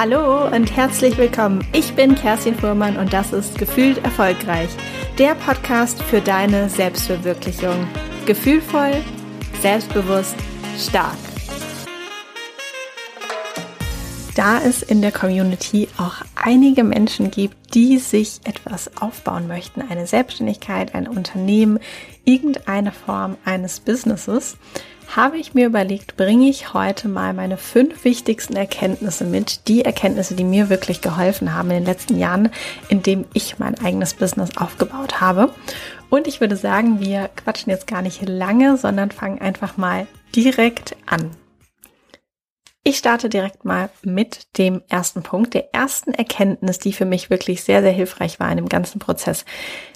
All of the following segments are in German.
Hallo und herzlich willkommen. Ich bin Kerstin Fuhrmann und das ist Gefühlt Erfolgreich, der Podcast für deine Selbstverwirklichung. Gefühlvoll, selbstbewusst, stark. Da es in der Community auch einige Menschen gibt, die sich etwas aufbauen möchten, eine Selbstständigkeit, ein Unternehmen, irgendeine Form eines Businesses, habe ich mir überlegt, bringe ich heute mal meine fünf wichtigsten Erkenntnisse mit, die Erkenntnisse, die mir wirklich geholfen haben in den letzten Jahren, in dem ich mein eigenes Business aufgebaut habe. Und ich würde sagen, wir quatschen jetzt gar nicht lange, sondern fangen einfach mal direkt an. Ich starte direkt mal mit dem ersten Punkt, der ersten Erkenntnis, die für mich wirklich sehr, sehr hilfreich war in dem ganzen Prozess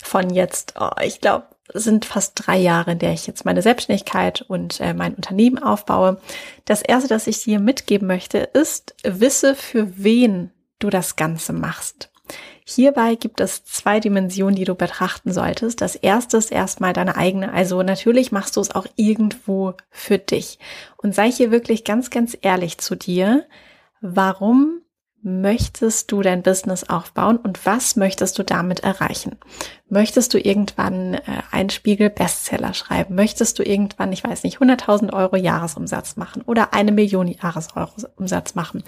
von jetzt, oh, ich glaube, sind fast drei Jahre, in der ich jetzt meine Selbstständigkeit und äh, mein Unternehmen aufbaue. Das erste, das ich dir mitgeben möchte, ist, wisse, für wen du das Ganze machst. Hierbei gibt es zwei Dimensionen, die du betrachten solltest. Das erste ist erstmal deine eigene. Also natürlich machst du es auch irgendwo für dich. Und sei hier wirklich ganz, ganz ehrlich zu dir. Warum möchtest du dein Business aufbauen und was möchtest du damit erreichen? Möchtest du irgendwann äh, einen Spiegel-Bestseller schreiben? Möchtest du irgendwann, ich weiß nicht, 100.000 Euro Jahresumsatz machen oder eine Million Jahresumsatz machen?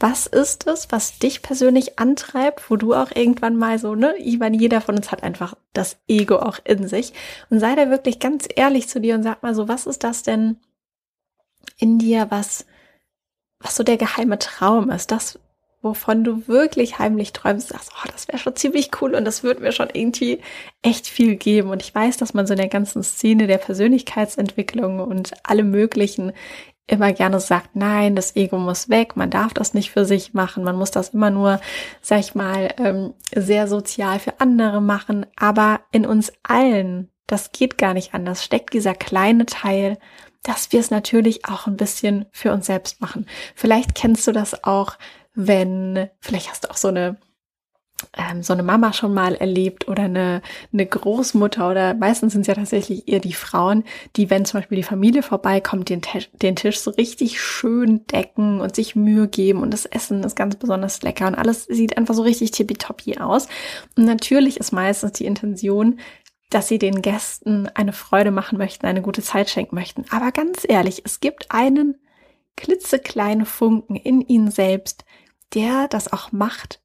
Was ist es, was dich persönlich antreibt, wo du auch irgendwann mal so, ne, ich meine, jeder von uns hat einfach das Ego auch in sich und sei da wirklich ganz ehrlich zu dir und sag mal so, was ist das denn in dir, was, was so der geheime Traum ist, das, wovon du wirklich heimlich träumst, sagst, oh, das wäre schon ziemlich cool und das würde mir schon irgendwie echt viel geben. Und ich weiß, dass man so in der ganzen Szene der Persönlichkeitsentwicklung und alle möglichen immer gerne sagt, nein, das Ego muss weg, man darf das nicht für sich machen, man muss das immer nur, sag ich mal, ähm, sehr sozial für andere machen. Aber in uns allen, das geht gar nicht anders, steckt dieser kleine Teil, dass wir es natürlich auch ein bisschen für uns selbst machen. Vielleicht kennst du das auch, wenn, vielleicht hast du auch so eine ähm, so eine Mama schon mal erlebt oder eine, eine Großmutter oder meistens sind es ja tatsächlich eher die Frauen, die, wenn zum Beispiel die Familie vorbeikommt, den, den Tisch so richtig schön decken und sich Mühe geben und das Essen ist ganz besonders lecker und alles sieht einfach so richtig tippitoppi aus. Und natürlich ist meistens die Intention, dass sie den Gästen eine Freude machen möchten, eine gute Zeit schenken möchten. Aber ganz ehrlich, es gibt einen klitzekleinen Funken in ihnen selbst, der das auch macht,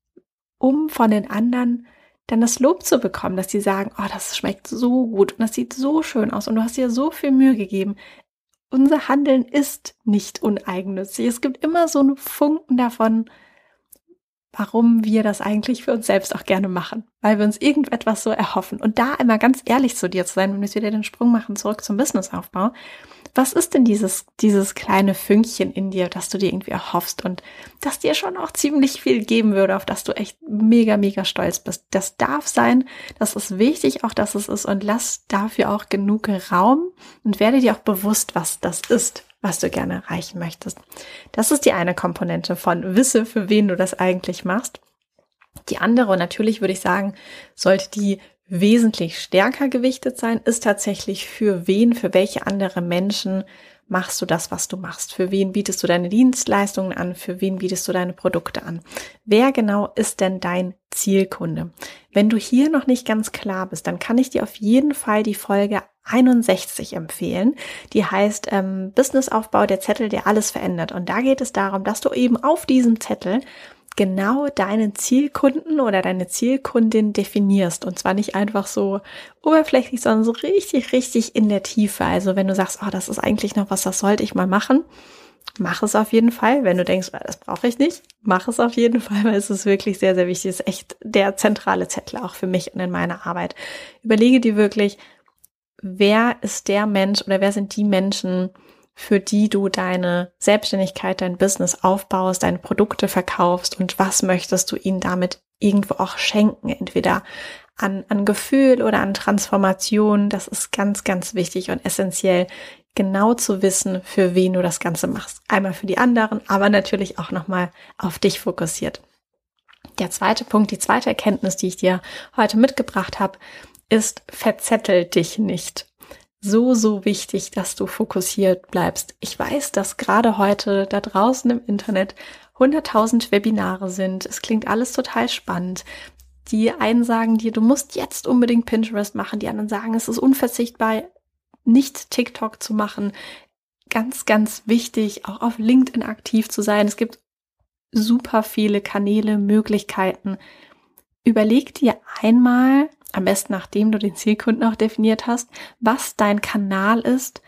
um von den anderen dann das Lob zu bekommen, dass sie sagen, oh, das schmeckt so gut und das sieht so schön aus und du hast dir so viel Mühe gegeben. Unser Handeln ist nicht uneigennützig. Es gibt immer so einen Funken davon, warum wir das eigentlich für uns selbst auch gerne machen, weil wir uns irgendetwas so erhoffen. Und da einmal ganz ehrlich zu dir zu sein, wenn wir wieder den Sprung machen zurück zum Businessaufbau, was ist denn dieses, dieses kleine Fünkchen in dir, das du dir irgendwie erhoffst und das dir schon auch ziemlich viel geben würde, auf das du echt mega, mega stolz bist. Das darf sein, das ist wichtig auch, dass es ist und lass dafür auch genug Raum und werde dir auch bewusst, was das ist, was du gerne erreichen möchtest. Das ist die eine Komponente von Wisse, für wen du das eigentlich machst. Die andere, natürlich würde ich sagen, sollte die wesentlich stärker gewichtet sein, ist tatsächlich für wen, für welche andere Menschen machst du das, was du machst? Für wen bietest du deine Dienstleistungen an? Für wen bietest du deine Produkte an? Wer genau ist denn dein Zielkunde? Wenn du hier noch nicht ganz klar bist, dann kann ich dir auf jeden Fall die Folge 61 empfehlen. Die heißt ähm, Businessaufbau, der Zettel, der alles verändert. Und da geht es darum, dass du eben auf diesem Zettel genau deinen Zielkunden oder deine Zielkundin definierst. Und zwar nicht einfach so oberflächlich, sondern so richtig, richtig in der Tiefe. Also wenn du sagst, oh, das ist eigentlich noch was, das sollte ich mal machen, mach es auf jeden Fall. Wenn du denkst, das brauche ich nicht, mach es auf jeden Fall, weil es ist wirklich sehr, sehr wichtig. Es ist echt der zentrale Zettel auch für mich und in meiner Arbeit. Überlege dir wirklich, wer ist der Mensch oder wer sind die Menschen, für die du deine Selbstständigkeit, dein Business aufbaust, deine Produkte verkaufst und was möchtest du ihnen damit irgendwo auch schenken, entweder an, an Gefühl oder an Transformation. Das ist ganz, ganz wichtig und essentiell, genau zu wissen, für wen du das Ganze machst. Einmal für die anderen, aber natürlich auch nochmal auf dich fokussiert. Der zweite Punkt, die zweite Erkenntnis, die ich dir heute mitgebracht habe, ist, verzettel dich nicht so, so wichtig, dass du fokussiert bleibst. Ich weiß, dass gerade heute da draußen im Internet 100.000 Webinare sind. Es klingt alles total spannend. Die einen sagen dir, du musst jetzt unbedingt Pinterest machen. Die anderen sagen, es ist unverzichtbar, nicht TikTok zu machen. Ganz, ganz wichtig, auch auf LinkedIn aktiv zu sein. Es gibt super viele Kanäle, Möglichkeiten. Überleg dir einmal, am besten nachdem du den Zielkunden auch definiert hast, was dein Kanal ist.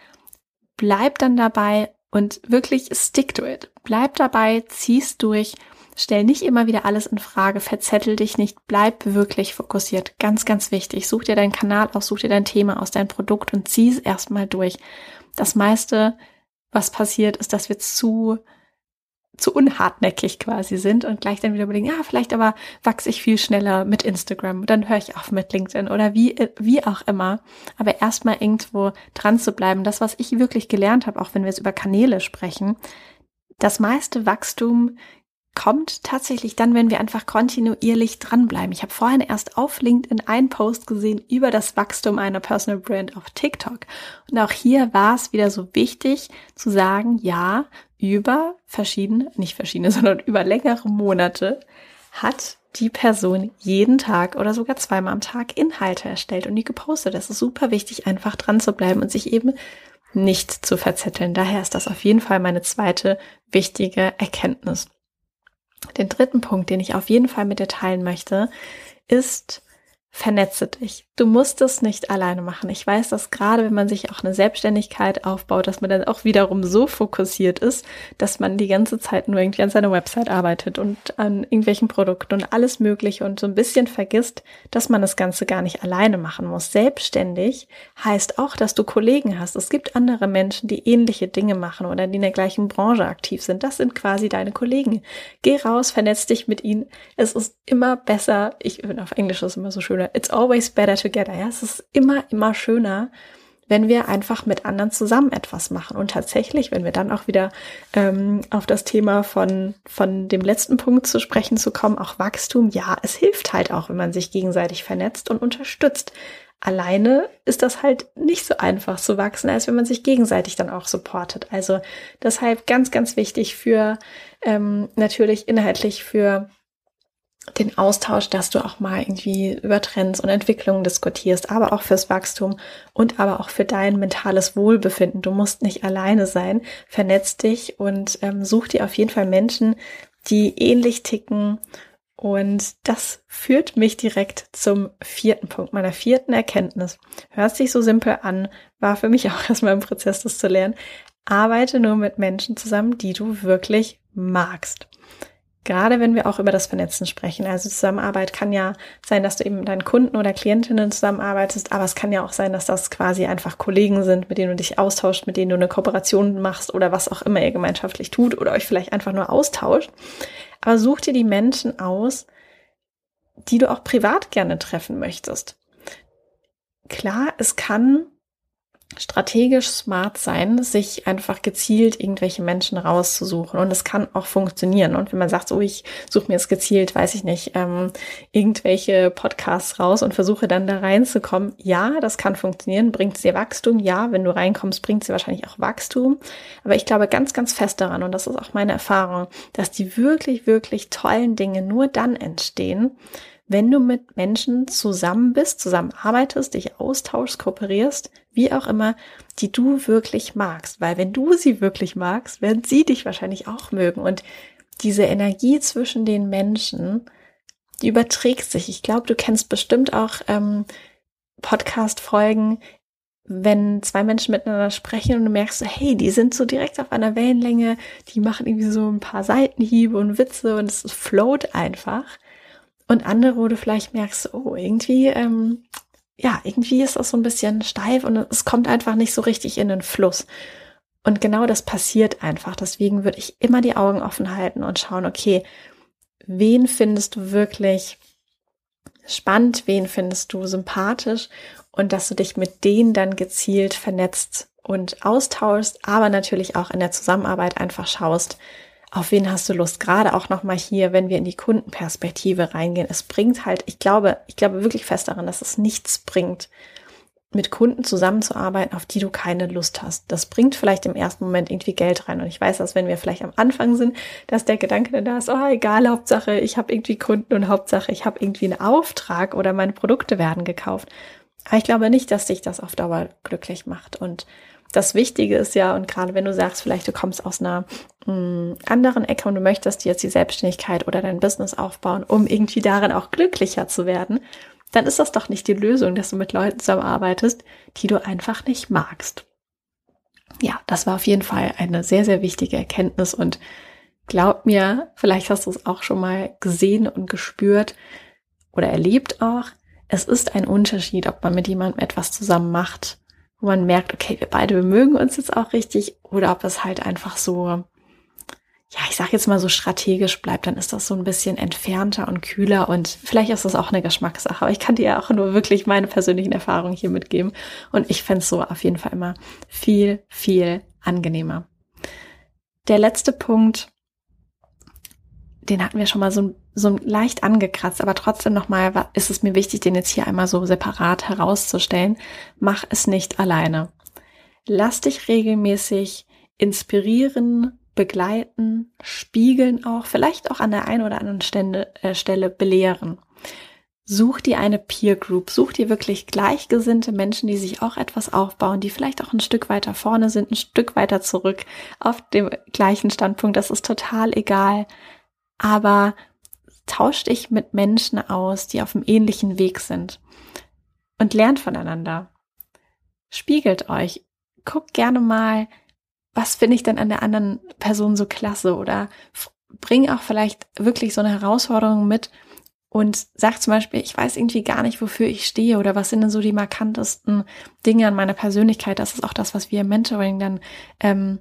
Bleib dann dabei und wirklich stick to it. Bleib dabei, zieh's durch. Stell nicht immer wieder alles in Frage, verzettel dich nicht, bleib wirklich fokussiert. Ganz, ganz wichtig. Such dir deinen Kanal aus, such dir dein Thema aus, dein Produkt und zieh es erstmal durch. Das meiste, was passiert, ist, dass wir zu zu unhartnäckig quasi sind und gleich dann wieder überlegen, ja, vielleicht aber wachse ich viel schneller mit Instagram, dann höre ich auf mit LinkedIn oder wie, wie auch immer. Aber erstmal irgendwo dran zu bleiben, das, was ich wirklich gelernt habe, auch wenn wir jetzt über Kanäle sprechen, das meiste Wachstum kommt tatsächlich dann, wenn wir einfach kontinuierlich dranbleiben. Ich habe vorhin erst auf LinkedIn einen Post gesehen über das Wachstum einer Personal Brand auf TikTok. Und auch hier war es wieder so wichtig zu sagen, ja, über verschiedene, nicht verschiedene, sondern über längere Monate hat die Person jeden Tag oder sogar zweimal am Tag Inhalte erstellt und die gepostet. Das ist super wichtig, einfach dran zu bleiben und sich eben nicht zu verzetteln. Daher ist das auf jeden Fall meine zweite wichtige Erkenntnis. Den dritten Punkt, den ich auf jeden Fall mit dir teilen möchte, ist, vernetze dich. Du musst es nicht alleine machen. Ich weiß, dass gerade wenn man sich auch eine Selbstständigkeit aufbaut, dass man dann auch wiederum so fokussiert ist, dass man die ganze Zeit nur irgendwie an seiner Website arbeitet und an irgendwelchen Produkten und alles Mögliche und so ein bisschen vergisst, dass man das Ganze gar nicht alleine machen muss. Selbstständig heißt auch, dass du Kollegen hast. Es gibt andere Menschen, die ähnliche Dinge machen oder die in der gleichen Branche aktiv sind. Das sind quasi deine Kollegen. Geh raus, vernetz dich mit ihnen. Es ist immer besser. Ich bin auf Englisch ist immer so schöner It's always better together. Ja, es ist immer, immer schöner, wenn wir einfach mit anderen zusammen etwas machen. Und tatsächlich, wenn wir dann auch wieder ähm, auf das Thema von, von dem letzten Punkt zu sprechen zu kommen, auch Wachstum, ja, es hilft halt auch, wenn man sich gegenseitig vernetzt und unterstützt. Alleine ist das halt nicht so einfach zu wachsen, als wenn man sich gegenseitig dann auch supportet. Also deshalb ganz, ganz wichtig für ähm, natürlich inhaltlich für den Austausch, dass du auch mal irgendwie über Trends und Entwicklungen diskutierst, aber auch fürs Wachstum und aber auch für dein mentales Wohlbefinden. Du musst nicht alleine sein. Vernetz dich und ähm, such dir auf jeden Fall Menschen, die ähnlich ticken. Und das führt mich direkt zum vierten Punkt, meiner vierten Erkenntnis. Hört sich so simpel an, war für mich auch erstmal ein Prozess, das zu lernen. Arbeite nur mit Menschen zusammen, die du wirklich magst. Gerade wenn wir auch über das Vernetzen sprechen. Also Zusammenarbeit kann ja sein, dass du eben mit deinen Kunden oder Klientinnen zusammenarbeitest, aber es kann ja auch sein, dass das quasi einfach Kollegen sind, mit denen du dich austauschst, mit denen du eine Kooperation machst oder was auch immer ihr gemeinschaftlich tut oder euch vielleicht einfach nur austauscht. Aber such dir die Menschen aus, die du auch privat gerne treffen möchtest. Klar, es kann strategisch smart sein, sich einfach gezielt irgendwelche Menschen rauszusuchen. Und es kann auch funktionieren. Und wenn man sagt, so ich suche mir jetzt gezielt, weiß ich nicht, ähm, irgendwelche Podcasts raus und versuche dann da reinzukommen, ja, das kann funktionieren, bringt dir Wachstum. Ja, wenn du reinkommst, bringt sie wahrscheinlich auch Wachstum. Aber ich glaube ganz, ganz fest daran, und das ist auch meine Erfahrung, dass die wirklich, wirklich tollen Dinge nur dann entstehen, wenn du mit Menschen zusammen bist, zusammenarbeitest, dich austauschst, kooperierst, wie auch immer, die du wirklich magst. Weil wenn du sie wirklich magst, werden sie dich wahrscheinlich auch mögen. Und diese Energie zwischen den Menschen, die überträgt sich. Ich glaube, du kennst bestimmt auch ähm, Podcast-Folgen, wenn zwei Menschen miteinander sprechen und du merkst, hey, die sind so direkt auf einer Wellenlänge, die machen irgendwie so ein paar Seitenhiebe und Witze und es float einfach. Und andere, wo du vielleicht merkst, oh, irgendwie, ähm, ja, irgendwie ist das so ein bisschen steif und es kommt einfach nicht so richtig in den Fluss. Und genau das passiert einfach. Deswegen würde ich immer die Augen offen halten und schauen, okay, wen findest du wirklich spannend, wen findest du sympathisch und dass du dich mit denen dann gezielt vernetzt und austauschst, aber natürlich auch in der Zusammenarbeit einfach schaust, auf wen hast du Lust? Gerade auch nochmal hier, wenn wir in die Kundenperspektive reingehen. Es bringt halt, ich glaube, ich glaube wirklich fest daran, dass es nichts bringt, mit Kunden zusammenzuarbeiten, auf die du keine Lust hast. Das bringt vielleicht im ersten Moment irgendwie Geld rein. Und ich weiß, dass wenn wir vielleicht am Anfang sind, dass der Gedanke dann da ist, oh egal, Hauptsache, ich habe irgendwie Kunden und Hauptsache, ich habe irgendwie einen Auftrag oder meine Produkte werden gekauft. Aber ich glaube nicht, dass dich das auf Dauer glücklich macht. Und das Wichtige ist ja, und gerade wenn du sagst, vielleicht du kommst aus einer anderen Ecke und du möchtest jetzt die Selbstständigkeit oder dein Business aufbauen, um irgendwie darin auch glücklicher zu werden, dann ist das doch nicht die Lösung, dass du mit Leuten zusammenarbeitest, die du einfach nicht magst. Ja, das war auf jeden Fall eine sehr, sehr wichtige Erkenntnis und glaub mir, vielleicht hast du es auch schon mal gesehen und gespürt oder erlebt auch. Es ist ein Unterschied, ob man mit jemandem etwas zusammen macht, wo man merkt, okay, wir beide, mögen uns jetzt auch richtig, oder ob es halt einfach so ja, ich sag jetzt mal so strategisch bleibt, dann ist das so ein bisschen entfernter und kühler und vielleicht ist das auch eine Geschmackssache, aber ich kann dir ja auch nur wirklich meine persönlichen Erfahrungen hier mitgeben und ich fände so auf jeden Fall immer viel, viel angenehmer. Der letzte Punkt, den hatten wir schon mal so, so leicht angekratzt, aber trotzdem nochmal ist es mir wichtig, den jetzt hier einmal so separat herauszustellen. Mach es nicht alleine. Lass dich regelmäßig inspirieren, begleiten, spiegeln auch, vielleicht auch an der einen oder anderen Stelle, äh, Stelle belehren. Such dir eine Peer Group, such dir wirklich gleichgesinnte Menschen, die sich auch etwas aufbauen, die vielleicht auch ein Stück weiter vorne sind, ein Stück weiter zurück auf dem gleichen Standpunkt. Das ist total egal. Aber tausch dich mit Menschen aus, die auf einem ähnlichen Weg sind und lernt voneinander. Spiegelt euch. Guckt gerne mal, was finde ich denn an der anderen Person so klasse oder bring auch vielleicht wirklich so eine Herausforderung mit und sag zum Beispiel, ich weiß irgendwie gar nicht, wofür ich stehe oder was sind denn so die markantesten Dinge an meiner Persönlichkeit. Das ist auch das, was wir im Mentoring dann ähm,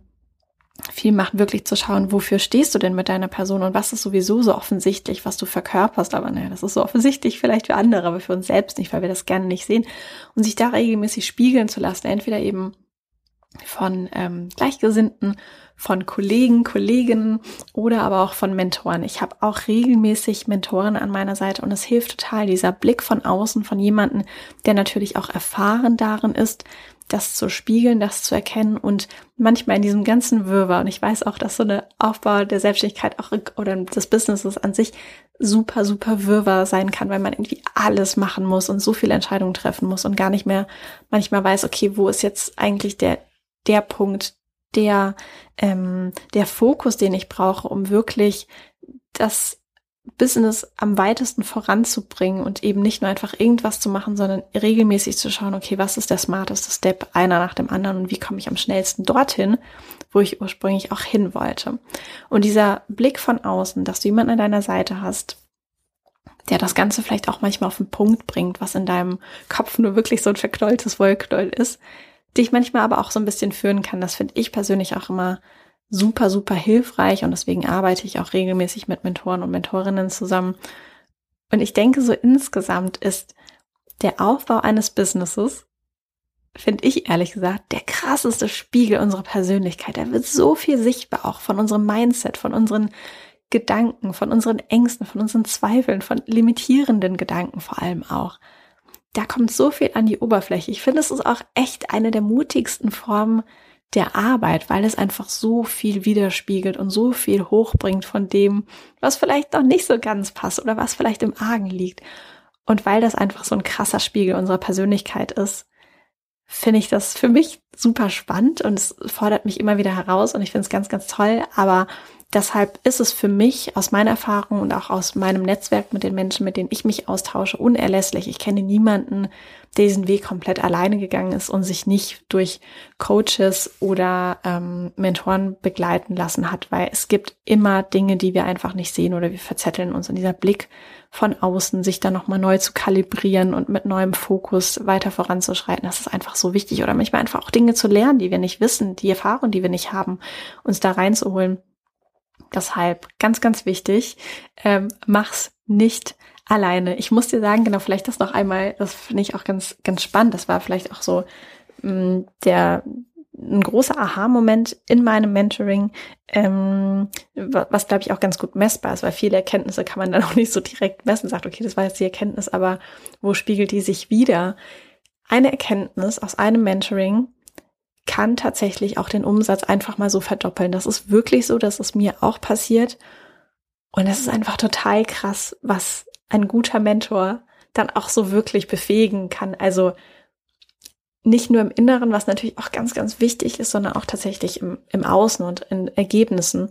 viel machen, wirklich zu schauen, wofür stehst du denn mit deiner Person und was ist sowieso so offensichtlich, was du verkörperst. Aber naja, das ist so offensichtlich vielleicht für andere, aber für uns selbst nicht, weil wir das gerne nicht sehen. Und sich da regelmäßig spiegeln zu lassen, entweder eben von ähm, Gleichgesinnten, von Kollegen, Kolleginnen oder aber auch von Mentoren. Ich habe auch regelmäßig Mentoren an meiner Seite und es hilft total, dieser Blick von außen von jemanden, der natürlich auch erfahren darin ist, das zu spiegeln, das zu erkennen und manchmal in diesem ganzen Wirrwarr, und ich weiß auch, dass so eine Aufbau der Selbstständigkeit auch oder des Businesses an sich super, super Wirrwarr sein kann, weil man irgendwie alles machen muss und so viele Entscheidungen treffen muss und gar nicht mehr manchmal weiß, okay, wo ist jetzt eigentlich der der Punkt, der, ähm, der Fokus, den ich brauche, um wirklich das Business am weitesten voranzubringen und eben nicht nur einfach irgendwas zu machen, sondern regelmäßig zu schauen, okay, was ist der smarteste Step, einer nach dem anderen und wie komme ich am schnellsten dorthin, wo ich ursprünglich auch hin wollte. Und dieser Blick von außen, dass du jemanden an deiner Seite hast, der das Ganze vielleicht auch manchmal auf den Punkt bringt, was in deinem Kopf nur wirklich so ein verknolltes Wollknoll ist, dich manchmal aber auch so ein bisschen führen kann. Das finde ich persönlich auch immer super, super hilfreich und deswegen arbeite ich auch regelmäßig mit Mentoren und Mentorinnen zusammen. Und ich denke, so insgesamt ist der Aufbau eines Businesses, finde ich ehrlich gesagt, der krasseste Spiegel unserer Persönlichkeit. Da wird so viel sichtbar, auch von unserem Mindset, von unseren Gedanken, von unseren Ängsten, von unseren Zweifeln, von limitierenden Gedanken vor allem auch da kommt so viel an die Oberfläche. Ich finde, es ist auch echt eine der mutigsten Formen der Arbeit, weil es einfach so viel widerspiegelt und so viel hochbringt von dem, was vielleicht noch nicht so ganz passt oder was vielleicht im Argen liegt. Und weil das einfach so ein krasser Spiegel unserer Persönlichkeit ist, finde ich das für mich super spannend und es fordert mich immer wieder heraus und ich finde es ganz, ganz toll. Aber Deshalb ist es für mich aus meiner Erfahrung und auch aus meinem Netzwerk mit den Menschen, mit denen ich mich austausche, unerlässlich. Ich kenne niemanden, der diesen Weg komplett alleine gegangen ist und sich nicht durch Coaches oder ähm, Mentoren begleiten lassen hat, weil es gibt immer Dinge, die wir einfach nicht sehen oder wir verzetteln uns. Und dieser Blick von außen, sich dann nochmal neu zu kalibrieren und mit neuem Fokus weiter voranzuschreiten, das ist einfach so wichtig. Oder manchmal einfach auch Dinge zu lernen, die wir nicht wissen, die Erfahrung, die wir nicht haben, uns da reinzuholen Deshalb ganz, ganz wichtig, ähm, mach's nicht alleine. Ich muss dir sagen, genau, vielleicht das noch einmal, das finde ich auch ganz, ganz spannend. Das war vielleicht auch so mh, mm, der ein großer Aha-Moment in meinem Mentoring, ähm, was glaube ich auch ganz gut messbar ist, weil viele Erkenntnisse kann man dann auch nicht so direkt messen. Sagt, okay, das war jetzt die Erkenntnis, aber wo spiegelt die sich wieder? eine Erkenntnis aus einem Mentoring kann tatsächlich auch den Umsatz einfach mal so verdoppeln. Das ist wirklich so, dass es mir auch passiert. Und es ist einfach total krass, was ein guter Mentor dann auch so wirklich befähigen kann. Also nicht nur im Inneren, was natürlich auch ganz, ganz wichtig ist, sondern auch tatsächlich im, im Außen und in Ergebnissen.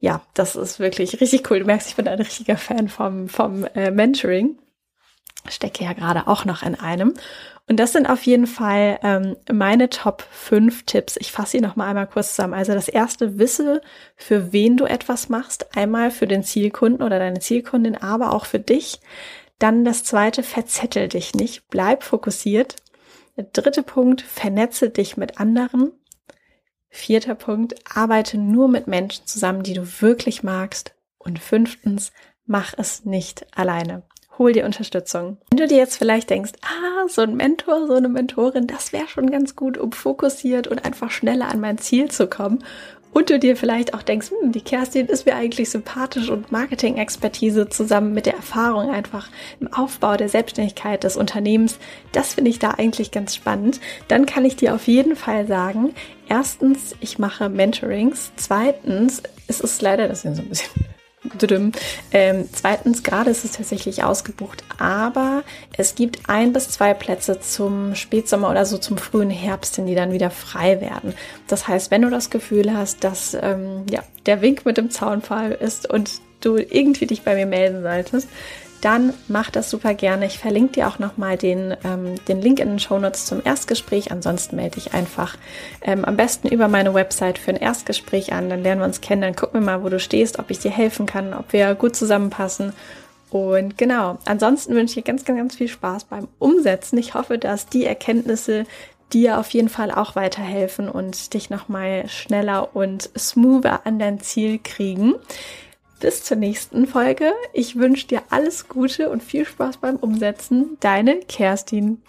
Ja, das ist wirklich richtig cool. Du merkst, ich bin ein richtiger Fan vom, vom äh, Mentoring. Stecke ja gerade auch noch in einem. Und das sind auf jeden Fall ähm, meine Top 5 Tipps. Ich fasse sie noch mal einmal kurz zusammen. Also das erste, wisse, für wen du etwas machst. Einmal für den Zielkunden oder deine Zielkundin, aber auch für dich. Dann das zweite, verzettel dich nicht. Bleib fokussiert. Der dritte Punkt, vernetze dich mit anderen. Vierter Punkt, arbeite nur mit Menschen zusammen, die du wirklich magst. Und fünftens, mach es nicht alleine hol dir Unterstützung. Wenn du dir jetzt vielleicht denkst, ah, so ein Mentor, so eine Mentorin, das wäre schon ganz gut, um fokussiert und einfach schneller an mein Ziel zu kommen. Und du dir vielleicht auch denkst, hm, die Kerstin ist mir eigentlich sympathisch und Marketing-Expertise zusammen mit der Erfahrung einfach im Aufbau der Selbstständigkeit des Unternehmens, das finde ich da eigentlich ganz spannend. Dann kann ich dir auf jeden Fall sagen, erstens, ich mache Mentorings. Zweitens, es ist leider, das ist so ein bisschen ähm, zweitens, gerade ist es tatsächlich ausgebucht, aber es gibt ein bis zwei Plätze zum Spätsommer oder so zum frühen Herbst, die dann wieder frei werden. Das heißt, wenn du das Gefühl hast, dass ähm, ja, der Wink mit dem Zaunfall ist und du irgendwie dich bei mir melden solltest, dann mach das super gerne. Ich verlinke dir auch nochmal den, ähm, den Link in den Show Notes zum Erstgespräch. Ansonsten melde dich einfach ähm, am besten über meine Website für ein Erstgespräch an. Dann lernen wir uns kennen, dann gucken wir mal, wo du stehst, ob ich dir helfen kann, ob wir gut zusammenpassen. Und genau, ansonsten wünsche ich dir ganz, ganz, ganz viel Spaß beim Umsetzen. Ich hoffe, dass die Erkenntnisse dir auf jeden Fall auch weiterhelfen und dich nochmal schneller und smoother an dein Ziel kriegen bis zur nächsten Folge. Ich wünsche dir alles Gute und viel Spaß beim Umsetzen. Deine Kerstin.